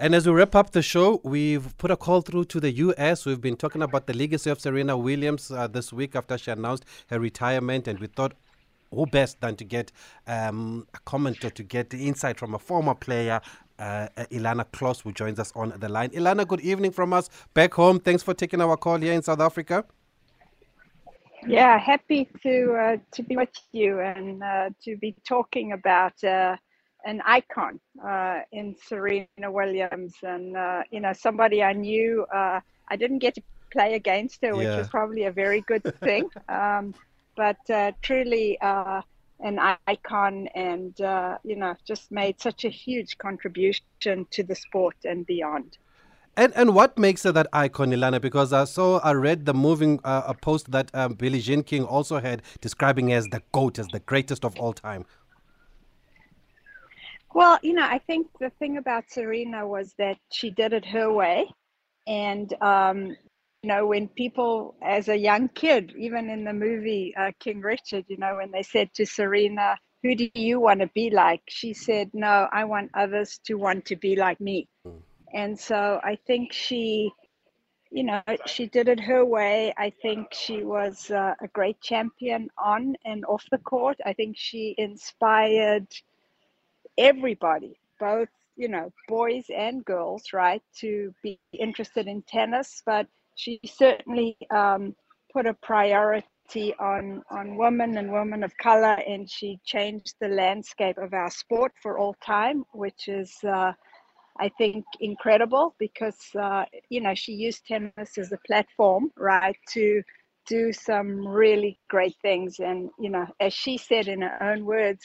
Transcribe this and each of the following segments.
And as we wrap up the show, we've put a call through to the US. We've been talking about the legacy of Serena Williams uh, this week after she announced her retirement, and we thought who best than to get um, a commenter to get the insight from a former player, uh, Ilana Kloss, who joins us on the line. Ilana, good evening from us back home. Thanks for taking our call here in South Africa. Yeah, happy to uh, to be with you and uh, to be talking about uh, an icon uh, in Serena Williams, and uh, you know somebody I knew. Uh, I didn't get to play against her, which yeah. was probably a very good thing. um, but uh, truly uh, an icon, and uh, you know just made such a huge contribution to the sport and beyond. And and what makes her that icon, Ilana? Because I saw, I read the moving uh, a post that um, Billie Jean King also had describing as the goat, as the greatest of all time. Well, you know, I think the thing about Serena was that she did it her way. And, um, you know, when people, as a young kid, even in the movie uh, King Richard, you know, when they said to Serena, who do you want to be like? She said, no, I want others to want to be like me. Mm. And so I think she, you know, she did it her way. I think she was uh, a great champion on and off the court. I think she inspired everybody, both you know boys and girls, right, to be interested in tennis. But she certainly um, put a priority on on women and women of color, and she changed the landscape of our sport for all time, which is. Uh, I think incredible because uh, you know she used tennis as a platform, right, to do some really great things. And you know, as she said in her own words,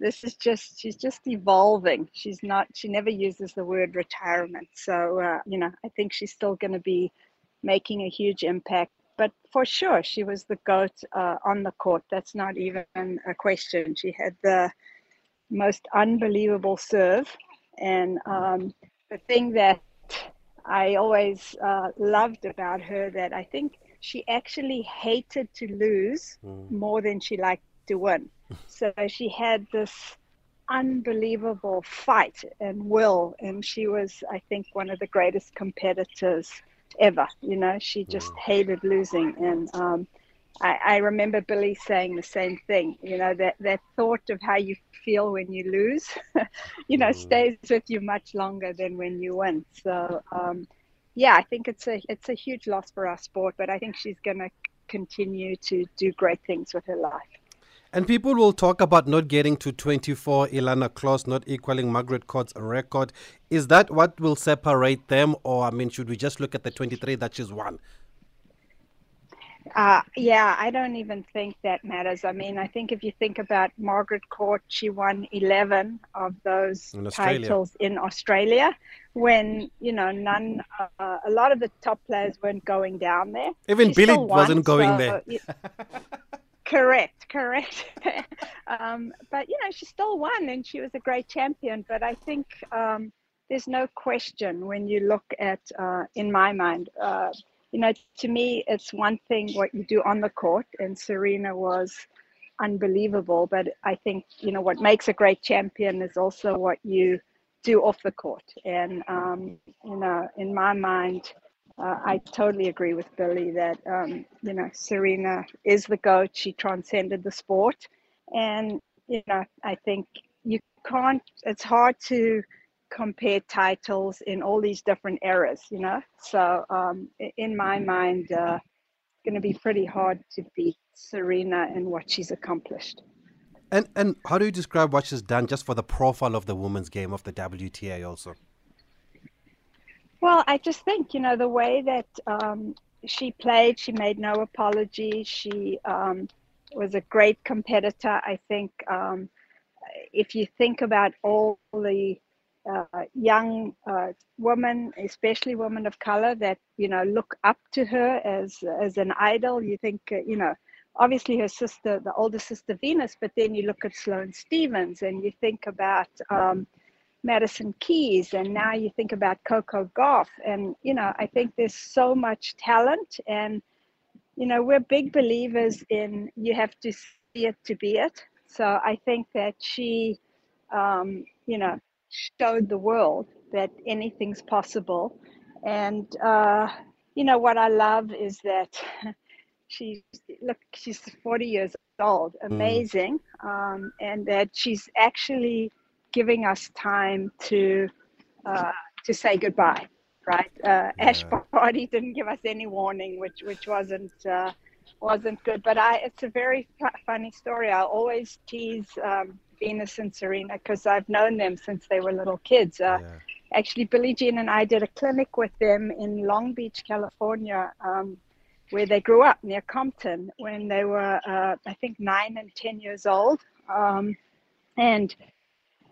this is just she's just evolving. She's not she never uses the word retirement. So uh, you know i think she's still going to be making a huge impact. But for sure she was the goat uh, on the court. That's not even a question. She had the most unbelievable serve. And um, the thing that i always uh, loved about her that i think she actually hated to lose mm. more than she liked to win so she had this unbelievable fight and will, and she was, I think, one of the greatest competitors ever. You know, she just hated losing, and um, I, I, remember Billie saying the same thing. You know, that that thought of how you feel when you lose, you know, mm. stays with you much longer than when you win. So. Um, yeah, I think it's a it's a huge loss for our sport, but I think she's going to continue to do great things with her life. And people will talk about not getting to 24, Ilana Kloss not equaling Margaret Court's record. Is that what will separate them? Or, I mean, should we just look at the 23 that she's won? Uh, yeah, I don't even think that matters. I mean, I think if you think about Margaret Court, she won 11 of those in titles in Australia when, you know, none, uh, a lot of the top players weren't going down there. Even she Billie wasn't going so, there. Correct, correct. um, but you know, she still won, and she was a great champion. But I think um, there's no question when you look at, uh, in my mind, uh, you know, to me, it's one thing what you do on the court, and Serena was unbelievable. But I think you know what makes a great champion is also what you do off the court. And um, you know, in my mind, uh, I totally agree with Billie that um, you know Serena is the goat. She transcended the sport, and you know I think you can't. It's hard to compare titles in all these different eras. You know, so um, in my mind, uh, it's going to be pretty hard to beat Serena and what she's accomplished. And and how do you describe what she's done just for the profile of the women's game of the WTA also? Well, I just think, you know, the way that um, she played, she made no apology. She um, was a great competitor. I think um, if you think about all the uh, young uh, women, especially women of color, that you know look up to her as as an idol. You think, uh, you know, obviously her sister, the older sister Venus, but then you look at Sloane Stevens and you think about um, Madison Keys, and now you think about Coco Gauff. and you know, I think there's so much talent, and you know, we're big believers in you have to see it to be it. So I think that she, um, you know, showed the world that anything's possible. And uh, you know what I love is that she's look she's 40 years old, mm. amazing, mm. um, and that she's actually giving us time to uh, to say goodbye. Right, uh. Ash Barty didn't give us any warning, which which wasn't uh, wasn't good. But I, it's a very f- funny story. I always tease um, Venus and Serena because I've known them since they were little kids. Uh, yeah. Actually, Billie Jean and I did a clinic with them in Long Beach, California, um, where they grew up near Compton when they were, uh, I think, nine and 10 years old. Um, and,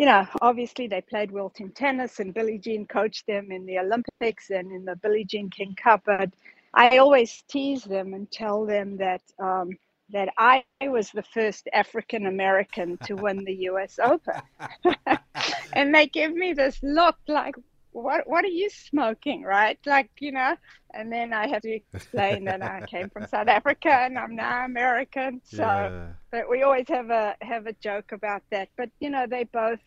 you know, obviously they played team tennis, and Billie Jean coached them in the Olympics and in the Billie Jean King Cup. But I always tease them and tell them that um, that I was the first African American to win the U.S. Open, and they give me this look like, "What? What are you smoking?" Right? Like you know. And then I have to explain that I came from South Africa and I'm now American. So, yeah. but we always have a have a joke about that. But you know, they both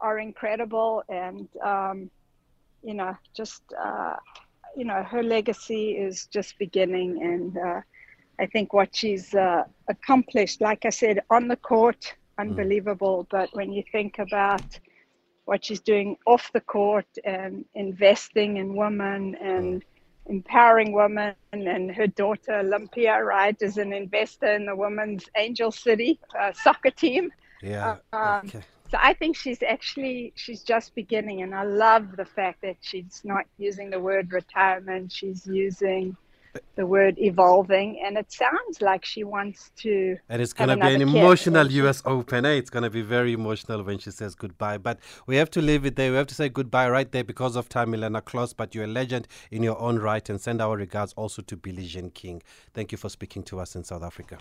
are incredible, and um, you know, just. Uh, you know, her legacy is just beginning, and uh, I think what she's uh, accomplished, like I said, on the court, unbelievable. Mm. But when you think about what she's doing off the court and investing in women and empowering women, and her daughter Olympia, right, is an investor in the women's Angel City uh, soccer team. Yeah. Um, okay so I think she's actually she's just beginning, and I love the fact that she's not using the word retirement; she's using the word evolving, and it sounds like she wants to. And it's going to be an emotional U.S. Open. Eh? It's going to be very emotional when she says goodbye. But we have to leave it there. We have to say goodbye right there because of time, Ilana Kloss. But you're a legend in your own right, and send our regards also to Billie Jean King. Thank you for speaking to us in South Africa.